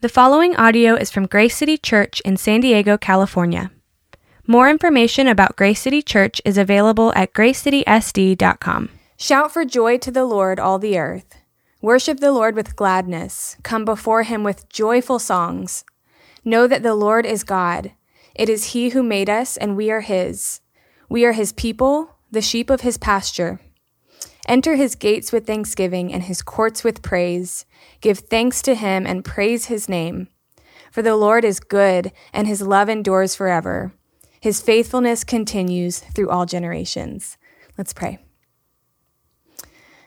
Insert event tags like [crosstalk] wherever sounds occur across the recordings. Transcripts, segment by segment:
The following audio is from Grace City Church in San Diego, California. More information about Grace City Church is available at gracecitysd.com. Shout for joy to the Lord, all the earth. Worship the Lord with gladness. Come before him with joyful songs. Know that the Lord is God. It is he who made us, and we are his. We are his people, the sheep of his pasture. Enter his gates with thanksgiving and his courts with praise. Give thanks to him and praise his name. For the Lord is good, and his love endures forever. His faithfulness continues through all generations. Let's pray.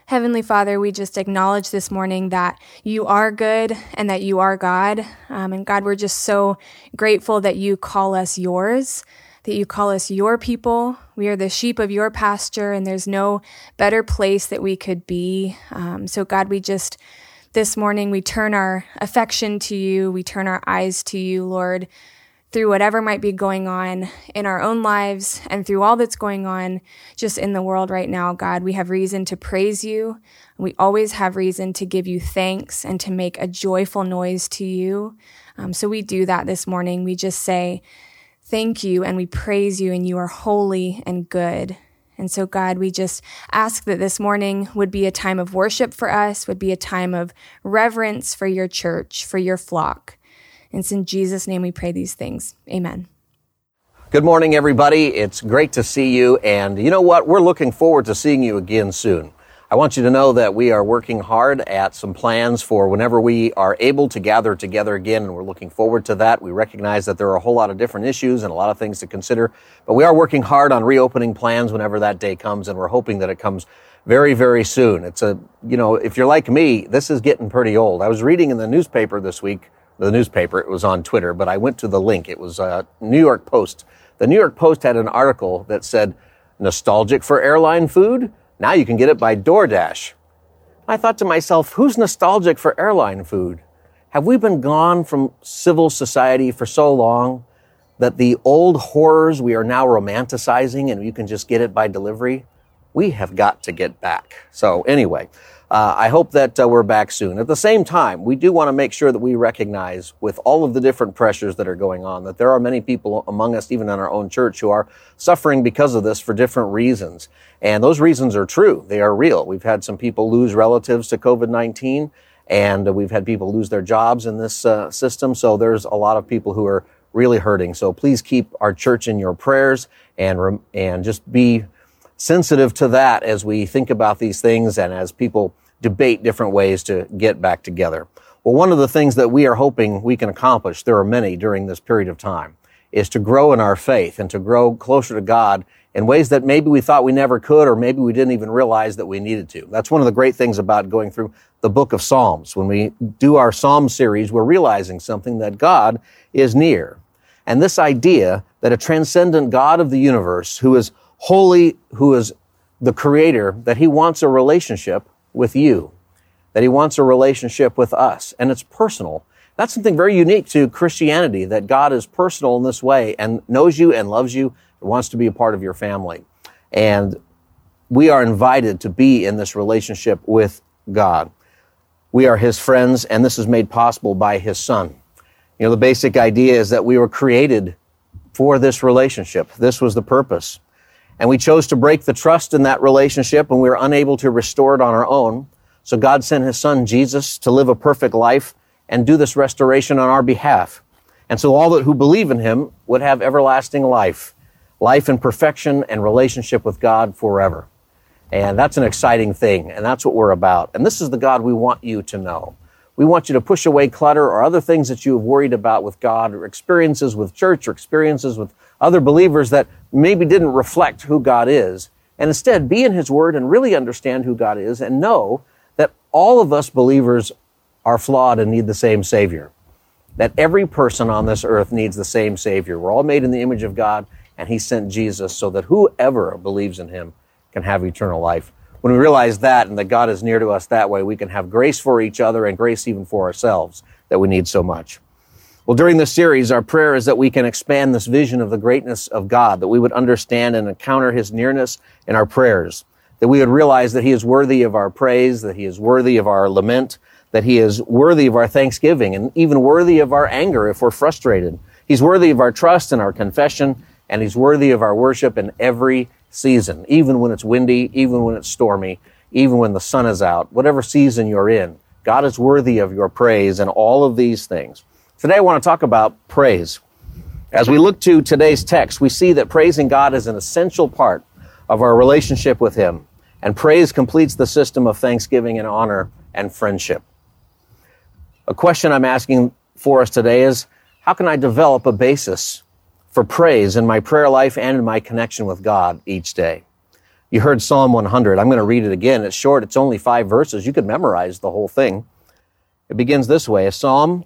Heavenly Father, we just acknowledge this morning that you are good and that you are God. Um, and God, we're just so grateful that you call us yours, that you call us your people. We are the sheep of your pasture, and there's no better place that we could be. Um, so, God, we just this morning we turn our affection to you, we turn our eyes to you, Lord, through whatever might be going on in our own lives and through all that's going on just in the world right now, God. We have reason to praise you. We always have reason to give you thanks and to make a joyful noise to you. Um, so we do that this morning. We just say, Thank you, and we praise you, and you are holy and good. And so, God, we just ask that this morning would be a time of worship for us, would be a time of reverence for your church, for your flock. And it's in Jesus' name we pray these things. Amen. Good morning, everybody. It's great to see you. And you know what? We're looking forward to seeing you again soon. I want you to know that we are working hard at some plans for whenever we are able to gather together again, and we're looking forward to that. We recognize that there are a whole lot of different issues and a lot of things to consider, but we are working hard on reopening plans whenever that day comes, and we're hoping that it comes very, very soon. It's a, you know, if you're like me, this is getting pretty old. I was reading in the newspaper this week, the newspaper, it was on Twitter, but I went to the link. It was uh, New York Post. The New York Post had an article that said, nostalgic for airline food? Now you can get it by DoorDash. I thought to myself, who's nostalgic for airline food? Have we been gone from civil society for so long that the old horrors we are now romanticizing and you can just get it by delivery? We have got to get back. So anyway, uh, I hope that uh, we're back soon. At the same time, we do want to make sure that we recognize, with all of the different pressures that are going on, that there are many people among us, even in our own church, who are suffering because of this for different reasons. And those reasons are true. They are real. We've had some people lose relatives to COVID-19, and we've had people lose their jobs in this uh, system. So there's a lot of people who are really hurting. So please keep our church in your prayers and, and just be sensitive to that as we think about these things and as people debate different ways to get back together. Well, one of the things that we are hoping we can accomplish, there are many during this period of time, is to grow in our faith and to grow closer to God in ways that maybe we thought we never could or maybe we didn't even realize that we needed to. That's one of the great things about going through the book of Psalms. When we do our Psalm series, we're realizing something that God is near. And this idea that a transcendent God of the universe who is holy, who is the creator, that he wants a relationship with you, that he wants a relationship with us, and it's personal. That's something very unique to Christianity, that God is personal in this way and knows you and loves you and wants to be a part of your family. And we are invited to be in this relationship with God. We are his friends, and this is made possible by his son. You know, the basic idea is that we were created for this relationship. This was the purpose. And we chose to break the trust in that relationship and we were unable to restore it on our own. So God sent his son Jesus to live a perfect life and do this restoration on our behalf. And so all that who believe in him would have everlasting life, life in perfection and relationship with God forever. And that's an exciting thing. And that's what we're about. And this is the God we want you to know. We want you to push away clutter or other things that you have worried about with God or experiences with church or experiences with other believers that maybe didn't reflect who God is, and instead be in His Word and really understand who God is and know that all of us believers are flawed and need the same Savior. That every person on this earth needs the same Savior. We're all made in the image of God, and He sent Jesus so that whoever believes in Him can have eternal life. When we realize that and that God is near to us that way, we can have grace for each other and grace even for ourselves that we need so much. Well, during this series, our prayer is that we can expand this vision of the greatness of God, that we would understand and encounter His nearness in our prayers, that we would realize that He is worthy of our praise, that He is worthy of our lament, that He is worthy of our thanksgiving and even worthy of our anger if we're frustrated. He's worthy of our trust and our confession, and He's worthy of our worship in every season, even when it's windy, even when it's stormy, even when the sun is out, whatever season you're in. God is worthy of your praise and all of these things. Today I want to talk about praise. As we look to today's text, we see that praising God is an essential part of our relationship with Him, and praise completes the system of thanksgiving and honor and friendship. A question I'm asking for us today is how can I develop a basis for praise in my prayer life and in my connection with God each day? You heard Psalm 100. I'm going to read it again. It's short, it's only five verses. You could memorize the whole thing. It begins this way a psalm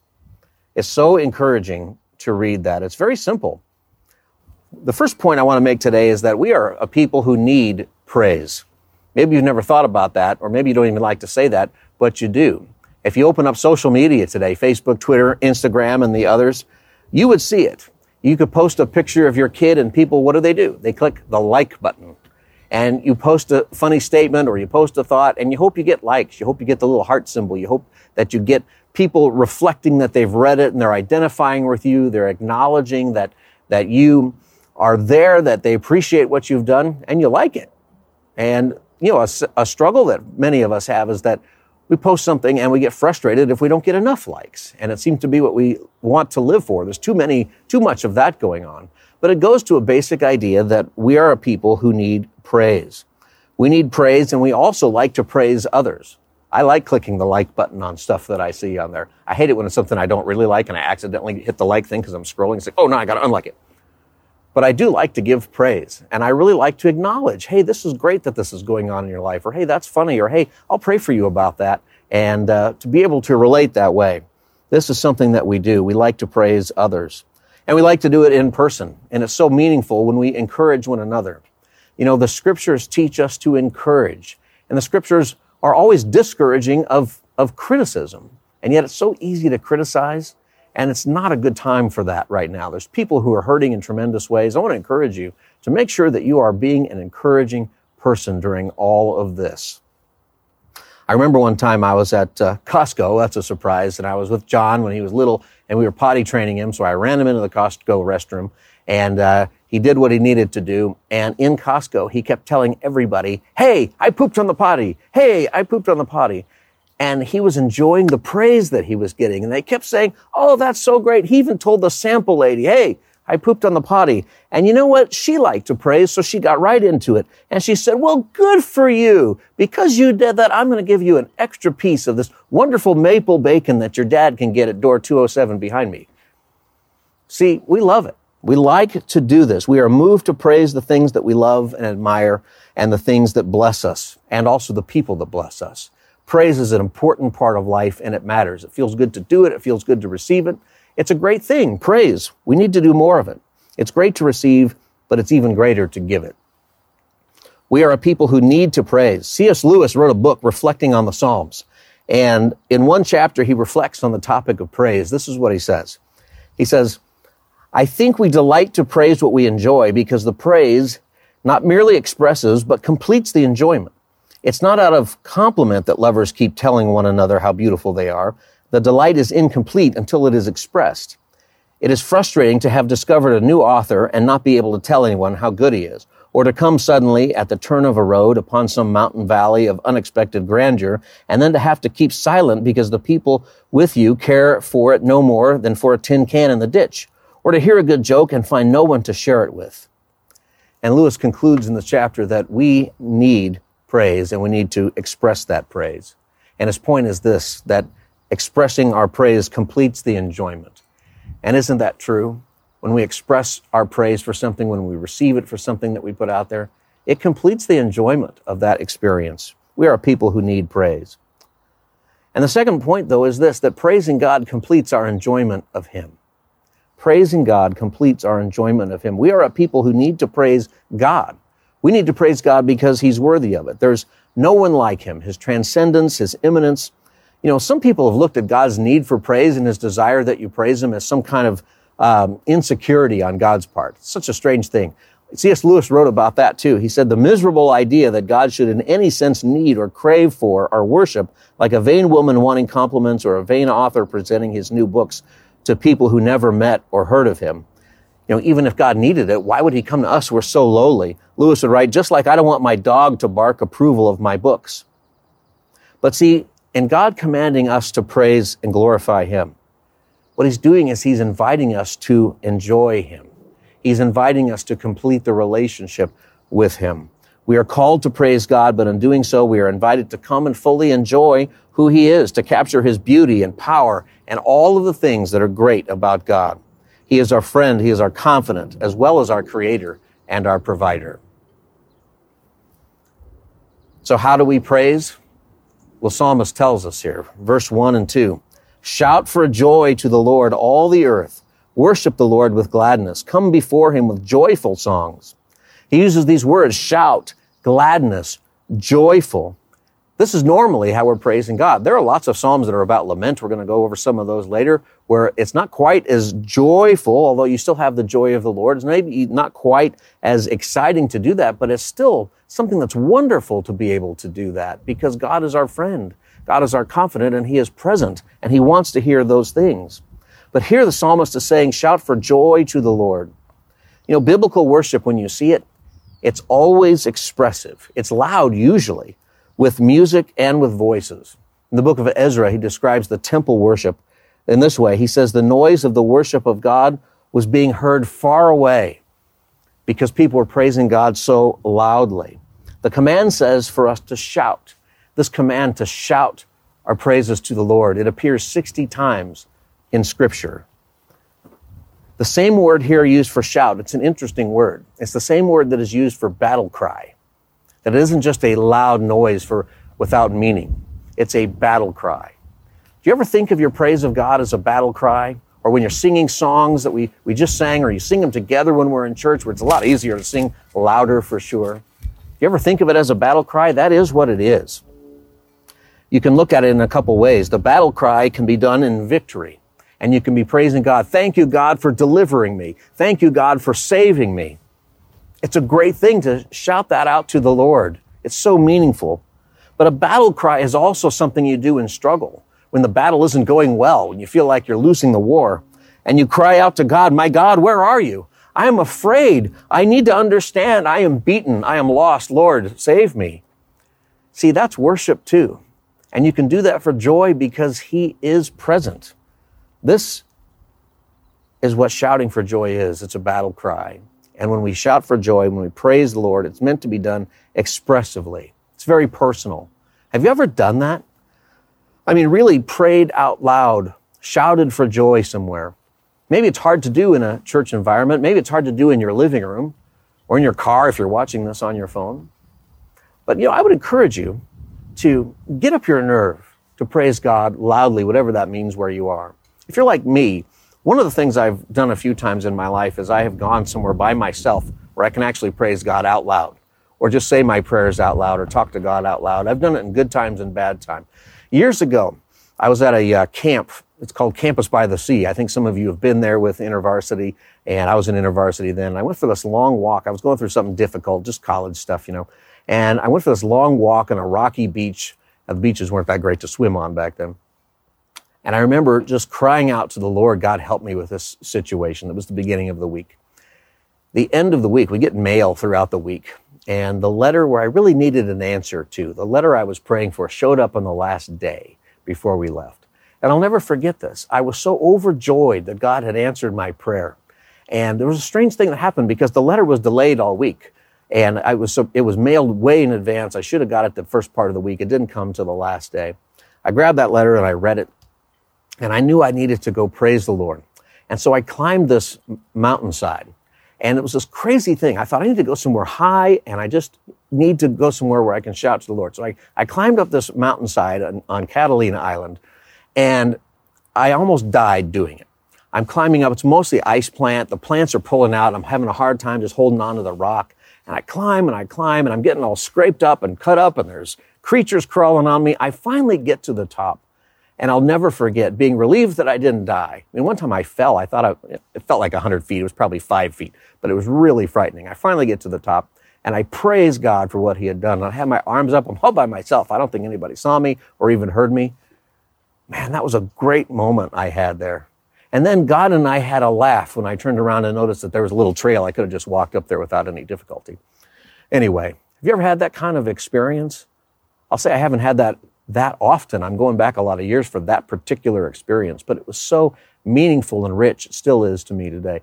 It's so encouraging to read that. It's very simple. The first point I want to make today is that we are a people who need praise. Maybe you've never thought about that, or maybe you don't even like to say that, but you do. If you open up social media today, Facebook, Twitter, Instagram, and the others, you would see it. You could post a picture of your kid and people, what do they do? They click the like button. And you post a funny statement or you post a thought and you hope you get likes. You hope you get the little heart symbol. You hope that you get people reflecting that they've read it and they're identifying with you. They're acknowledging that, that you are there, that they appreciate what you've done and you like it. And, you know, a, a struggle that many of us have is that we post something and we get frustrated if we don't get enough likes. And it seems to be what we want to live for. There's too many, too much of that going on. But it goes to a basic idea that we are a people who need praise. We need praise and we also like to praise others. I like clicking the like button on stuff that I see on there. I hate it when it's something I don't really like and I accidentally hit the like thing because I'm scrolling and say, oh no, I got to unlike it. But I do like to give praise and I really like to acknowledge, hey, this is great that this is going on in your life, or hey, that's funny, or hey, I'll pray for you about that. And uh, to be able to relate that way, this is something that we do. We like to praise others. And we like to do it in person. And it's so meaningful when we encourage one another. You know, the scriptures teach us to encourage. And the scriptures are always discouraging of, of criticism. And yet it's so easy to criticize. And it's not a good time for that right now. There's people who are hurting in tremendous ways. I want to encourage you to make sure that you are being an encouraging person during all of this. I remember one time I was at uh, Costco. That's a surprise. And I was with John when he was little and we were potty training him. So I ran him into the Costco restroom and, uh, he did what he needed to do. And in Costco, he kept telling everybody, Hey, I pooped on the potty. Hey, I pooped on the potty and he was enjoying the praise that he was getting. And they kept saying, Oh, that's so great. He even told the sample lady, Hey, I pooped on the potty. And you know what? She liked to praise, so she got right into it. And she said, well, good for you. Because you did that, I'm going to give you an extra piece of this wonderful maple bacon that your dad can get at door 207 behind me. See, we love it. We like to do this. We are moved to praise the things that we love and admire and the things that bless us and also the people that bless us. Praise is an important part of life and it matters. It feels good to do it. It feels good to receive it. It's a great thing. Praise. We need to do more of it. It's great to receive, but it's even greater to give it. We are a people who need to praise. C.S. Lewis wrote a book reflecting on the Psalms. And in one chapter, he reflects on the topic of praise. This is what he says. He says, I think we delight to praise what we enjoy because the praise not merely expresses, but completes the enjoyment. It's not out of compliment that lovers keep telling one another how beautiful they are. The delight is incomplete until it is expressed. It is frustrating to have discovered a new author and not be able to tell anyone how good he is, or to come suddenly at the turn of a road upon some mountain valley of unexpected grandeur, and then to have to keep silent because the people with you care for it no more than for a tin can in the ditch, or to hear a good joke and find no one to share it with. And Lewis concludes in the chapter that we need praise and we need to express that praise. And his point is this, that expressing our praise completes the enjoyment. And isn't that true? When we express our praise for something, when we receive it for something that we put out there, it completes the enjoyment of that experience. We are people who need praise. And the second point, though, is this that praising God completes our enjoyment of Him. Praising God completes our enjoyment of Him. We are a people who need to praise God. We need to praise God because He's worthy of it. There's no one like Him. His transcendence, His immanence. You know, some people have looked at God's need for praise and His desire that you praise Him as some kind of um, insecurity on God's part. It's such a strange thing. C.S. Lewis wrote about that too. He said the miserable idea that God should in any sense need or crave for our worship, like a vain woman wanting compliments or a vain author presenting his new books to people who never met or heard of him. You know, even if God needed it, why would he come to us? We're so lowly. Lewis would write, just like I don't want my dog to bark approval of my books. But see, in God commanding us to praise and glorify him, what he's doing is he's inviting us to enjoy him. He's inviting us to complete the relationship with Him. We are called to praise God, but in doing so, we are invited to come and fully enjoy who He is, to capture His beauty and power and all of the things that are great about God. He is our friend, He is our confidant, as well as our Creator and our provider. So, how do we praise? Well, Psalmist tells us here, verse 1 and 2 Shout for joy to the Lord, all the earth. Worship the Lord with gladness. Come before him with joyful songs. He uses these words, shout, gladness, joyful. This is normally how we're praising God. There are lots of Psalms that are about lament. We're going to go over some of those later where it's not quite as joyful, although you still have the joy of the Lord. It's maybe not quite as exciting to do that, but it's still something that's wonderful to be able to do that because God is our friend. God is our confidant and He is present and He wants to hear those things. But here the psalmist is saying, shout for joy to the Lord. You know, biblical worship, when you see it, it's always expressive. It's loud usually with music and with voices. In the book of Ezra, he describes the temple worship in this way. He says the noise of the worship of God was being heard far away because people were praising God so loudly. The command says for us to shout. This command to shout our praises to the Lord. It appears 60 times in Scripture. The same word here used for shout, it's an interesting word. It's the same word that is used for battle cry. That it isn't just a loud noise for without meaning. It's a battle cry. Do you ever think of your praise of God as a battle cry? Or when you're singing songs that we, we just sang, or you sing them together when we're in church, where it's a lot easier to sing louder for sure. Do you ever think of it as a battle cry? That is what it is. You can look at it in a couple ways. The battle cry can be done in victory and you can be praising God. Thank you, God, for delivering me. Thank you, God, for saving me. It's a great thing to shout that out to the Lord. It's so meaningful. But a battle cry is also something you do in struggle. When the battle isn't going well, when you feel like you're losing the war, and you cry out to God, My God, where are you? I am afraid. I need to understand. I am beaten. I am lost. Lord, save me. See, that's worship too. And you can do that for joy because He is present. This is what shouting for joy is. It's a battle cry. And when we shout for joy, when we praise the Lord, it's meant to be done expressively. It's very personal. Have you ever done that? I mean, really prayed out loud, shouted for joy somewhere. Maybe it's hard to do in a church environment. Maybe it's hard to do in your living room or in your car if you're watching this on your phone. But, you know, I would encourage you to get up your nerve to praise God loudly, whatever that means where you are. If you're like me, one of the things I've done a few times in my life is I have gone somewhere by myself where I can actually praise God out loud or just say my prayers out loud or talk to God out loud. I've done it in good times and bad times. Years ago, I was at a uh, camp. It's called Campus by the Sea. I think some of you have been there with InterVarsity, and I was in InterVarsity then. I went for this long walk. I was going through something difficult, just college stuff, you know. And I went for this long walk on a rocky beach. The beaches weren't that great to swim on back then. And I remember just crying out to the Lord, God, help me with this situation. That was the beginning of the week. The end of the week, we get mail throughout the week. And the letter where I really needed an answer to, the letter I was praying for, showed up on the last day before we left. And I'll never forget this. I was so overjoyed that God had answered my prayer. And there was a strange thing that happened because the letter was delayed all week. And I was so, it was mailed way in advance. I should have got it the first part of the week. It didn't come till the last day. I grabbed that letter and I read it and I knew I needed to go praise the Lord. And so I climbed this mountainside And it was this crazy thing. I thought I need to go somewhere high and I just need to go somewhere where I can shout to the Lord. So I, I climbed up this mountainside on, on Catalina Island and I almost died doing it. I'm climbing up. It's mostly ice plant. The plants are pulling out. I'm having a hard time just holding on to the rock. And I climb and I climb and I'm getting all scraped up and cut up and there's creatures crawling on me. I finally get to the top and I'll never forget being relieved that I didn't die. I mean, one time I fell. I thought I, it felt like 100 feet. It was probably five feet, but it was really frightening. I finally get to the top and I praise God for what he had done. I had my arms up. I'm all by myself. I don't think anybody saw me or even heard me. Man, that was a great moment I had there. And then God and I had a laugh when I turned around and noticed that there was a little trail. I could have just walked up there without any difficulty. Anyway, have you ever had that kind of experience? I'll say I haven't had that that often. I'm going back a lot of years for that particular experience, but it was so meaningful and rich. It still is to me today.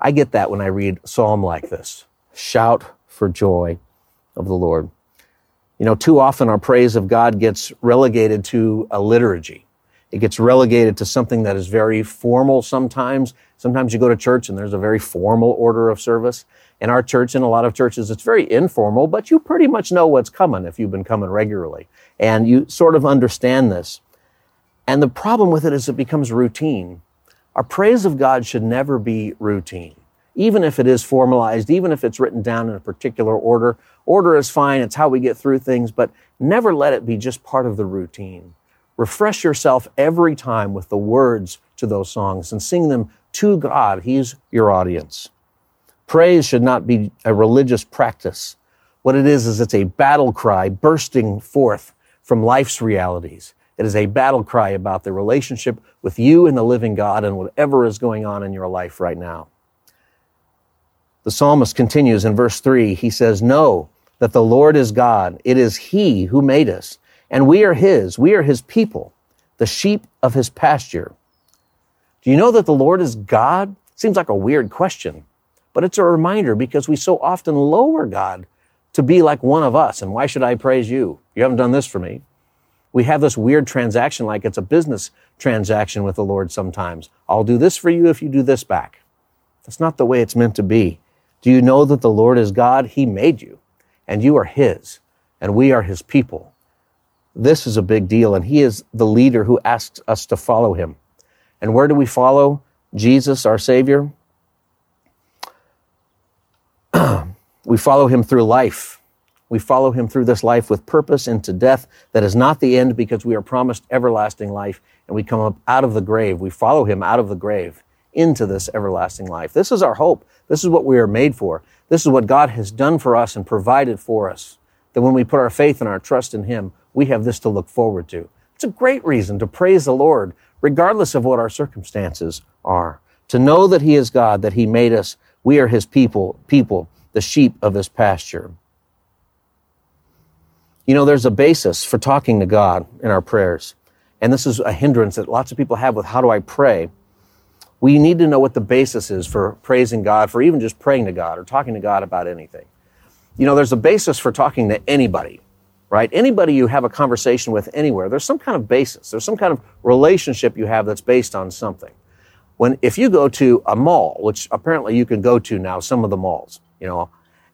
I get that when I read a psalm like this. Shout for joy of the Lord. You know, too often our praise of God gets relegated to a liturgy. It gets relegated to something that is very formal sometimes. Sometimes you go to church and there's a very formal order of service. In our church and a lot of churches, it's very informal, but you pretty much know what's coming if you've been coming regularly. And you sort of understand this. And the problem with it is it becomes routine. Our praise of God should never be routine. Even if it is formalized, even if it's written down in a particular order, order is fine. It's how we get through things, but never let it be just part of the routine. Refresh yourself every time with the words to those songs and sing them to God. He's your audience. Praise should not be a religious practice. What it is, is it's a battle cry bursting forth from life's realities. It is a battle cry about the relationship with you and the living God and whatever is going on in your life right now. The psalmist continues in verse three. He says, know that the Lord is God. It is he who made us and we are his. We are his people, the sheep of his pasture. Do you know that the Lord is God? Seems like a weird question, but it's a reminder because we so often lower God to be like one of us. And why should I praise you? You haven't done this for me. We have this weird transaction like it's a business transaction with the Lord sometimes. I'll do this for you if you do this back. That's not the way it's meant to be. Do you know that the Lord is God? He made you and you are His and we are His people. This is a big deal, and he is the leader who asks us to follow him. And where do we follow Jesus, our Savior? [clears throat] we follow him through life. We follow him through this life with purpose into death that is not the end because we are promised everlasting life and we come up out of the grave. We follow him out of the grave into this everlasting life. This is our hope. This is what we are made for. This is what God has done for us and provided for us. That when we put our faith and our trust in him, we have this to look forward to. It's a great reason to praise the Lord, regardless of what our circumstances are. To know that He is God, that He made us, we are His people, people, the sheep of His pasture. You know, there's a basis for talking to God in our prayers. And this is a hindrance that lots of people have with how do I pray? We need to know what the basis is for praising God, for even just praying to God or talking to God about anything. You know, there's a basis for talking to anybody right? Anybody you have a conversation with anywhere, there's some kind of basis. There's some kind of relationship you have that's based on something. When, if you go to a mall, which apparently you can go to now, some of the malls, you know,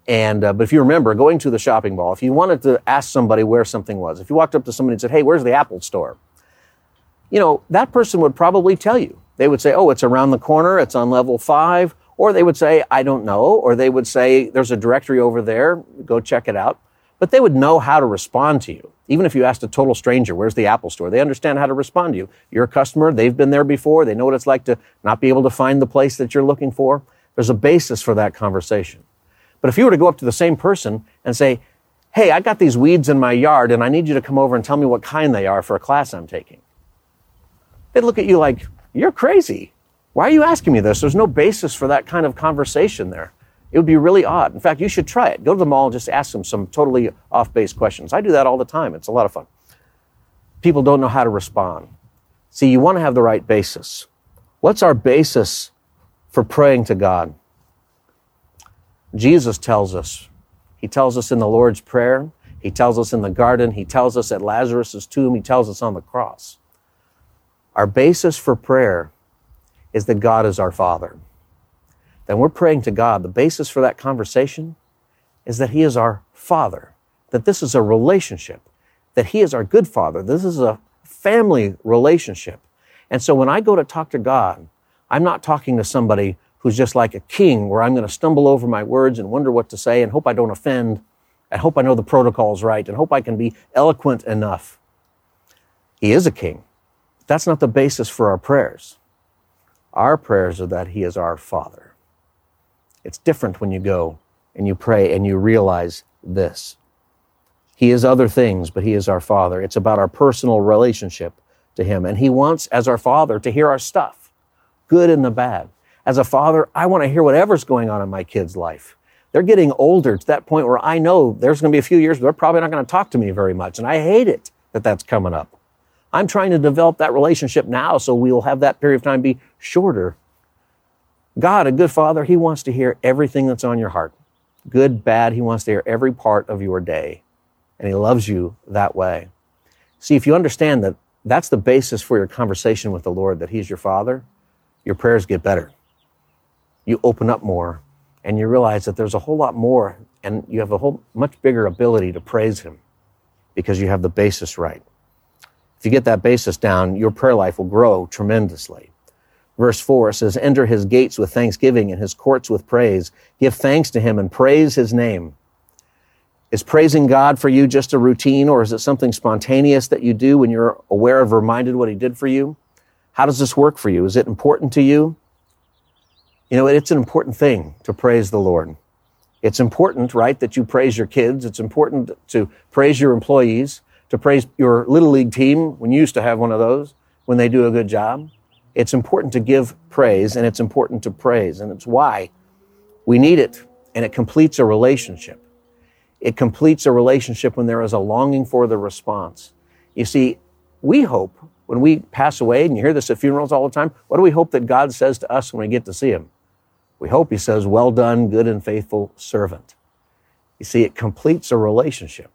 and, uh, but if you remember going to the shopping mall, if you wanted to ask somebody where something was, if you walked up to somebody and said, Hey, where's the Apple store? You know, that person would probably tell you. They would say, Oh, it's around the corner. It's on level five. Or they would say, I don't know. Or they would say, There's a directory over there. Go check it out but they would know how to respond to you. Even if you asked a total stranger, where's the Apple store? They understand how to respond to you. You're a customer. They've been there before. They know what it's like to not be able to find the place that you're looking for. There's a basis for that conversation. But if you were to go up to the same person and say, Hey, I got these weeds in my yard and I need you to come over and tell me what kind they are for a class I'm taking. They'd look at you like, You're crazy. Why are you asking me this? There's no basis for that kind of conversation there. It would be really odd. In fact, you should try it. Go to the mall and just ask them some totally off base questions. I do that all the time. It's a lot of fun. People don't know how to respond. See, you want to have the right basis. What's our basis for praying to God? Jesus tells us. He tells us in the Lord's Prayer. He tells us in the garden. He tells us at Lazarus' tomb. He tells us on the cross. Our basis for prayer is that God is our Father. Then we're praying to God. The basis for that conversation is that He is our Father, that this is a relationship, that He is our good Father. This is a family relationship. And so when I go to talk to God, I'm not talking to somebody who's just like a king where I'm going to stumble over my words and wonder what to say and hope I don't offend and hope I know the protocols right and hope I can be eloquent enough. He is a king. That's not the basis for our prayers. Our prayers are that He is our Father. It's different when you go and you pray and you realize this. He is other things, but He is our Father. It's about our personal relationship to Him. And He wants, as our Father, to hear our stuff, good and the bad. As a father, I want to hear whatever's going on in my kid's life. They're getting older to that point where I know there's going to be a few years where they're probably not going to talk to me very much. And I hate it that that's coming up. I'm trying to develop that relationship now so we'll have that period of time be shorter. God, a good father, he wants to hear everything that's on your heart. Good, bad, he wants to hear every part of your day. And he loves you that way. See, if you understand that that's the basis for your conversation with the Lord, that he's your father, your prayers get better. You open up more and you realize that there's a whole lot more and you have a whole much bigger ability to praise him because you have the basis right. If you get that basis down, your prayer life will grow tremendously. Verse 4 says, Enter his gates with thanksgiving and his courts with praise. Give thanks to him and praise his name. Is praising God for you just a routine or is it something spontaneous that you do when you're aware of, reminded what he did for you? How does this work for you? Is it important to you? You know, it's an important thing to praise the Lord. It's important, right, that you praise your kids. It's important to praise your employees to praise your little league team when you used to have one of those when they do a good job. It's important to give praise and it's important to praise and it's why we need it and it completes a relationship. It completes a relationship when there is a longing for the response. You see, we hope when we pass away, and you hear this at funerals all the time, what do we hope that God says to us when we get to see Him? We hope He says, Well done, good and faithful servant. You see, it completes a relationship.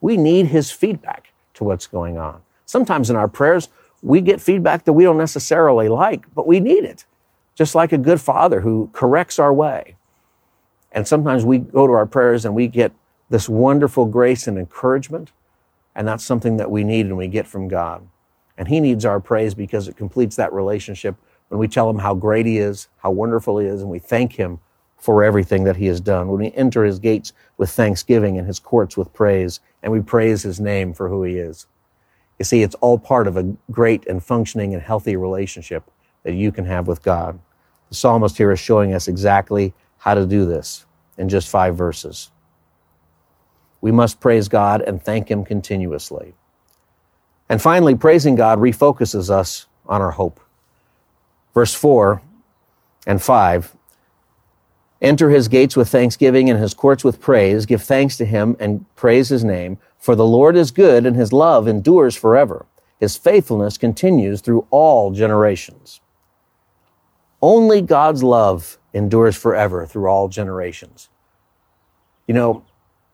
We need his feedback to what's going on. Sometimes in our prayers, we get feedback that we don't necessarily like, but we need it. Just like a good father who corrects our way. And sometimes we go to our prayers and we get this wonderful grace and encouragement. And that's something that we need and we get from God. And He needs our praise because it completes that relationship when we tell Him how great He is, how wonderful He is, and we thank Him for everything that he has done. When we enter his gates with thanksgiving and his courts with praise, and we praise his name for who he is. You see, it's all part of a great and functioning and healthy relationship that you can have with God. The psalmist here is showing us exactly how to do this in just five verses. We must praise God and thank him continuously. And finally, praising God refocuses us on our hope. Verse 4 and 5 Enter his gates with thanksgiving and his courts with praise. Give thanks to him and praise his name. For the Lord is good and his love endures forever. His faithfulness continues through all generations. Only God's love endures forever through all generations. You know,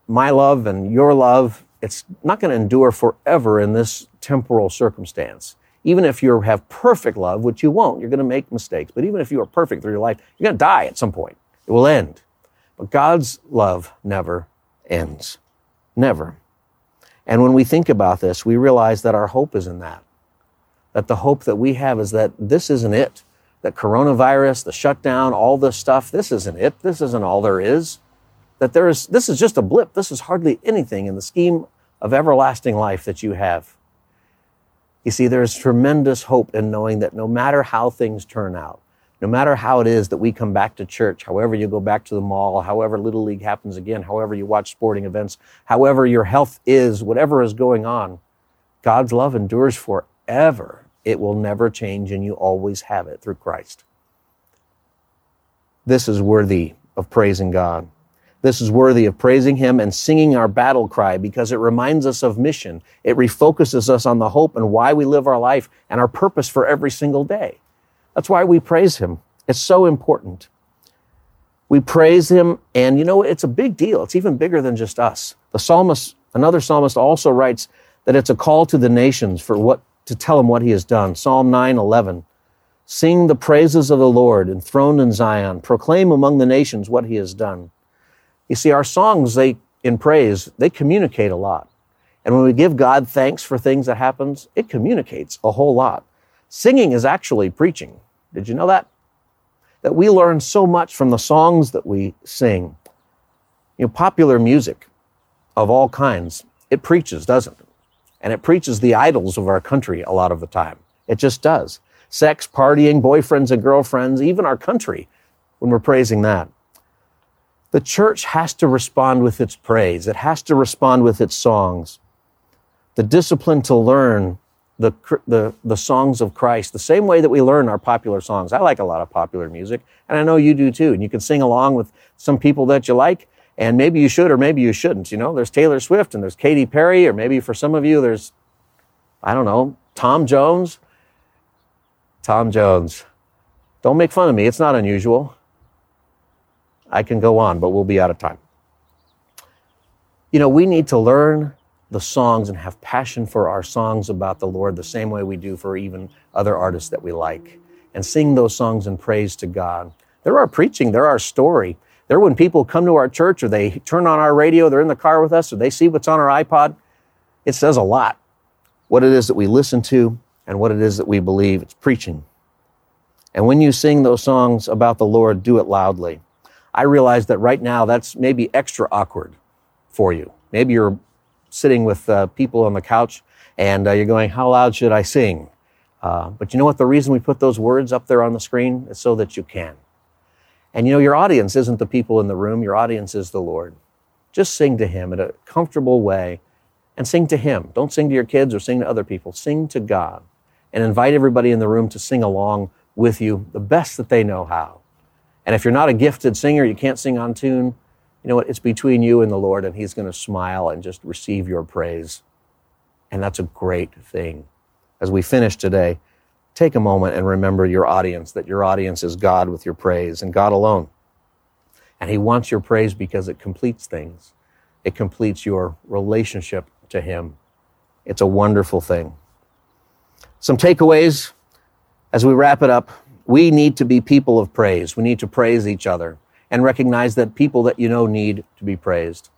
my love and your love, it's not going to endure forever in this temporal circumstance. Even if you have perfect love, which you won't, you're going to make mistakes. But even if you are perfect through your life, you're going to die at some point. It will end. But God's love never ends. Never. And when we think about this, we realize that our hope is in that. That the hope that we have is that this isn't it. That coronavirus, the shutdown, all this stuff, this isn't it. This isn't all there is. That there is, this is just a blip. This is hardly anything in the scheme of everlasting life that you have. You see, there's tremendous hope in knowing that no matter how things turn out, no matter how it is that we come back to church, however you go back to the mall, however Little League happens again, however you watch sporting events, however your health is, whatever is going on, God's love endures forever. It will never change and you always have it through Christ. This is worthy of praising God. This is worthy of praising Him and singing our battle cry because it reminds us of mission. It refocuses us on the hope and why we live our life and our purpose for every single day. That's why we praise him. It's so important. We praise him, and you know, it's a big deal. It's even bigger than just us. The psalmist, another psalmist also writes that it's a call to the nations for what, to tell him what he has done. Psalm 9, 11 Sing the praises of the Lord enthroned in Zion. Proclaim among the nations what he has done. You see, our songs, they, in praise, they communicate a lot. And when we give God thanks for things that happens, it communicates a whole lot. Singing is actually preaching. Did you know that? That we learn so much from the songs that we sing. You know, popular music of all kinds, it preaches, doesn't it? And it preaches the idols of our country a lot of the time. It just does. Sex, partying, boyfriends and girlfriends, even our country, when we're praising that. The church has to respond with its praise. It has to respond with its songs. The discipline to learn the, the, the songs of Christ, the same way that we learn our popular songs. I like a lot of popular music, and I know you do too. And you can sing along with some people that you like, and maybe you should or maybe you shouldn't. You know, there's Taylor Swift and there's Katy Perry, or maybe for some of you, there's, I don't know, Tom Jones. Tom Jones. Don't make fun of me. It's not unusual. I can go on, but we'll be out of time. You know, we need to learn the songs and have passion for our songs about the Lord the same way we do for even other artists that we like and sing those songs in praise to God. They're our preaching, they're our story. They're when people come to our church or they turn on our radio, they're in the car with us, or they see what's on our iPod. It says a lot what it is that we listen to and what it is that we believe. It's preaching. And when you sing those songs about the Lord, do it loudly. I realize that right now that's maybe extra awkward for you. Maybe you're sitting with uh, people on the couch and uh, you're going, How loud should I sing? Uh, but you know what? The reason we put those words up there on the screen is so that you can. And you know, your audience isn't the people in the room, your audience is the Lord. Just sing to Him in a comfortable way and sing to Him. Don't sing to your kids or sing to other people. Sing to God and invite everybody in the room to sing along with you the best that they know how. And if you're not a gifted singer, you can't sing on tune, you know what? It's between you and the Lord, and He's going to smile and just receive your praise. And that's a great thing. As we finish today, take a moment and remember your audience, that your audience is God with your praise and God alone. And He wants your praise because it completes things, it completes your relationship to Him. It's a wonderful thing. Some takeaways as we wrap it up. We need to be people of praise. We need to praise each other and recognize that people that you know need to be praised.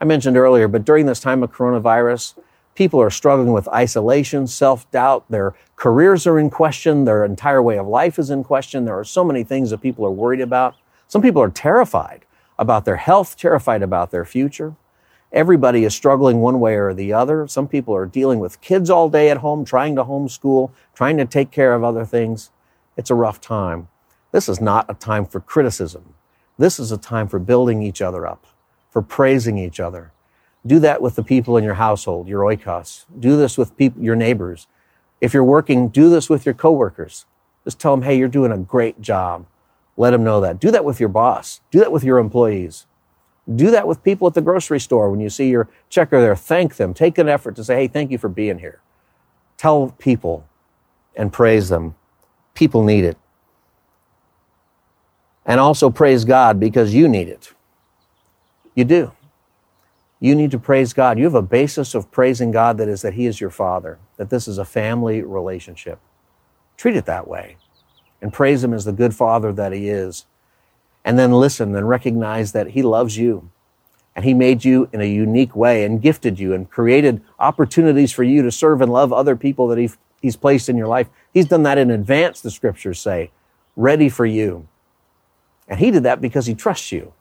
I mentioned earlier, but during this time of coronavirus, people are struggling with isolation, self doubt. Their careers are in question. Their entire way of life is in question. There are so many things that people are worried about. Some people are terrified about their health, terrified about their future. Everybody is struggling one way or the other. Some people are dealing with kids all day at home, trying to homeschool, trying to take care of other things. It's a rough time. This is not a time for criticism. This is a time for building each other up, for praising each other. Do that with the people in your household, your oikos. Do this with your neighbors. If you're working, do this with your coworkers. Just tell them, hey, you're doing a great job. Let them know that. Do that with your boss. Do that with your employees. Do that with people at the grocery store. When you see your checker there, thank them. Take an effort to say, hey, thank you for being here. Tell people and praise them. People need it and also praise God because you need it. You do. You need to praise God. You have a basis of praising God that is that He is your Father, that this is a family relationship. Treat it that way and praise Him as the good Father that He is. And then listen and recognize that He loves you and He made you in a unique way and gifted you and created opportunities for you to serve and love other people that He's placed in your life. He's done that in advance, the scriptures say, ready for you. And he did that because he trusts you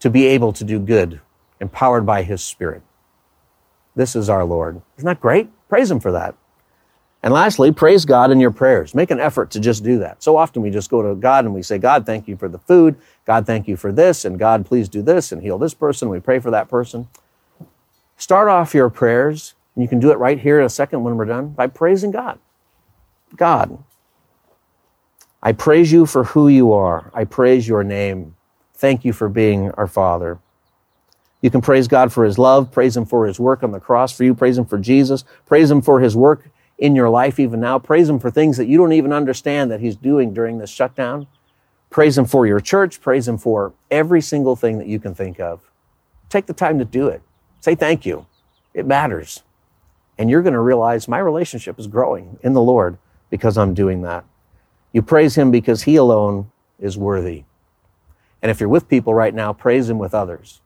to be able to do good, empowered by his spirit. This is our Lord. Isn't that great? Praise him for that. And lastly, praise God in your prayers. Make an effort to just do that. So often we just go to God and we say, God, thank you for the food. God, thank you for this. And God, please do this and heal this person. We pray for that person. Start off your prayers. And you can do it right here in a second when we're done by praising God. God, I praise you for who you are. I praise your name. Thank you for being our Father. You can praise God for his love, praise him for his work on the cross for you, praise him for Jesus, praise him for his work in your life even now, praise him for things that you don't even understand that he's doing during this shutdown. Praise him for your church, praise him for every single thing that you can think of. Take the time to do it. Say thank you. It matters. And you're going to realize my relationship is growing in the Lord because I'm doing that. You praise Him because He alone is worthy. And if you're with people right now, praise Him with others.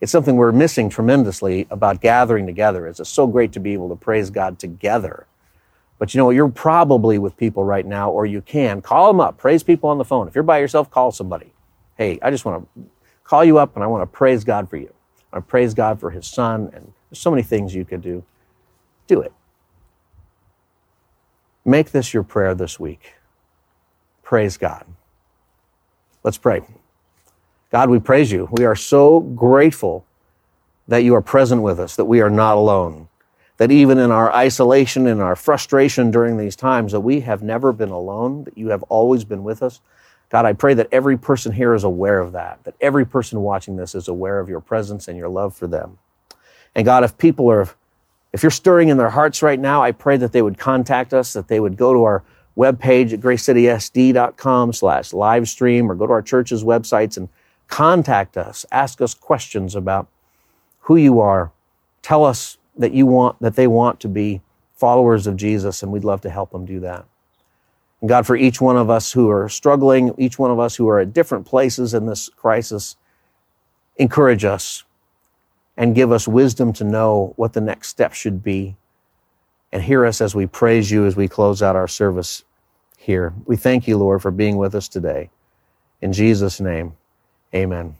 It's something we're missing tremendously about gathering together. It's so great to be able to praise God together. But you know, you're probably with people right now, or you can call them up, praise people on the phone. If you're by yourself, call somebody. Hey, I just want to call you up and I want to praise God for you. I praise God for His Son, and there's so many things you could do. Do it. Make this your prayer this week. Praise God. Let's pray. God, we praise you. We are so grateful that you are present with us, that we are not alone, that even in our isolation and our frustration during these times, that we have never been alone, that you have always been with us. God, I pray that every person here is aware of that, that every person watching this is aware of your presence and your love for them. And God, if people are, if you're stirring in their hearts right now, I pray that they would contact us, that they would go to our webpage at gracecitysd.com slash live stream or go to our church's websites and contact us, ask us questions about who you are. Tell us that you want, that they want to be followers of Jesus, and we'd love to help them do that. And God, for each one of us who are struggling, each one of us who are at different places in this crisis, encourage us and give us wisdom to know what the next step should be. And hear us as we praise you as we close out our service here. We thank you, Lord, for being with us today. In Jesus' name, amen.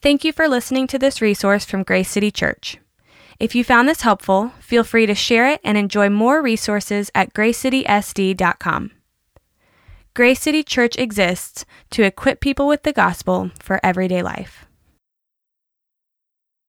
Thank you for listening to this resource from Grace City Church. If you found this helpful, feel free to share it and enjoy more resources at gracecitysd.com. Grace City Church exists to equip people with the gospel for everyday life.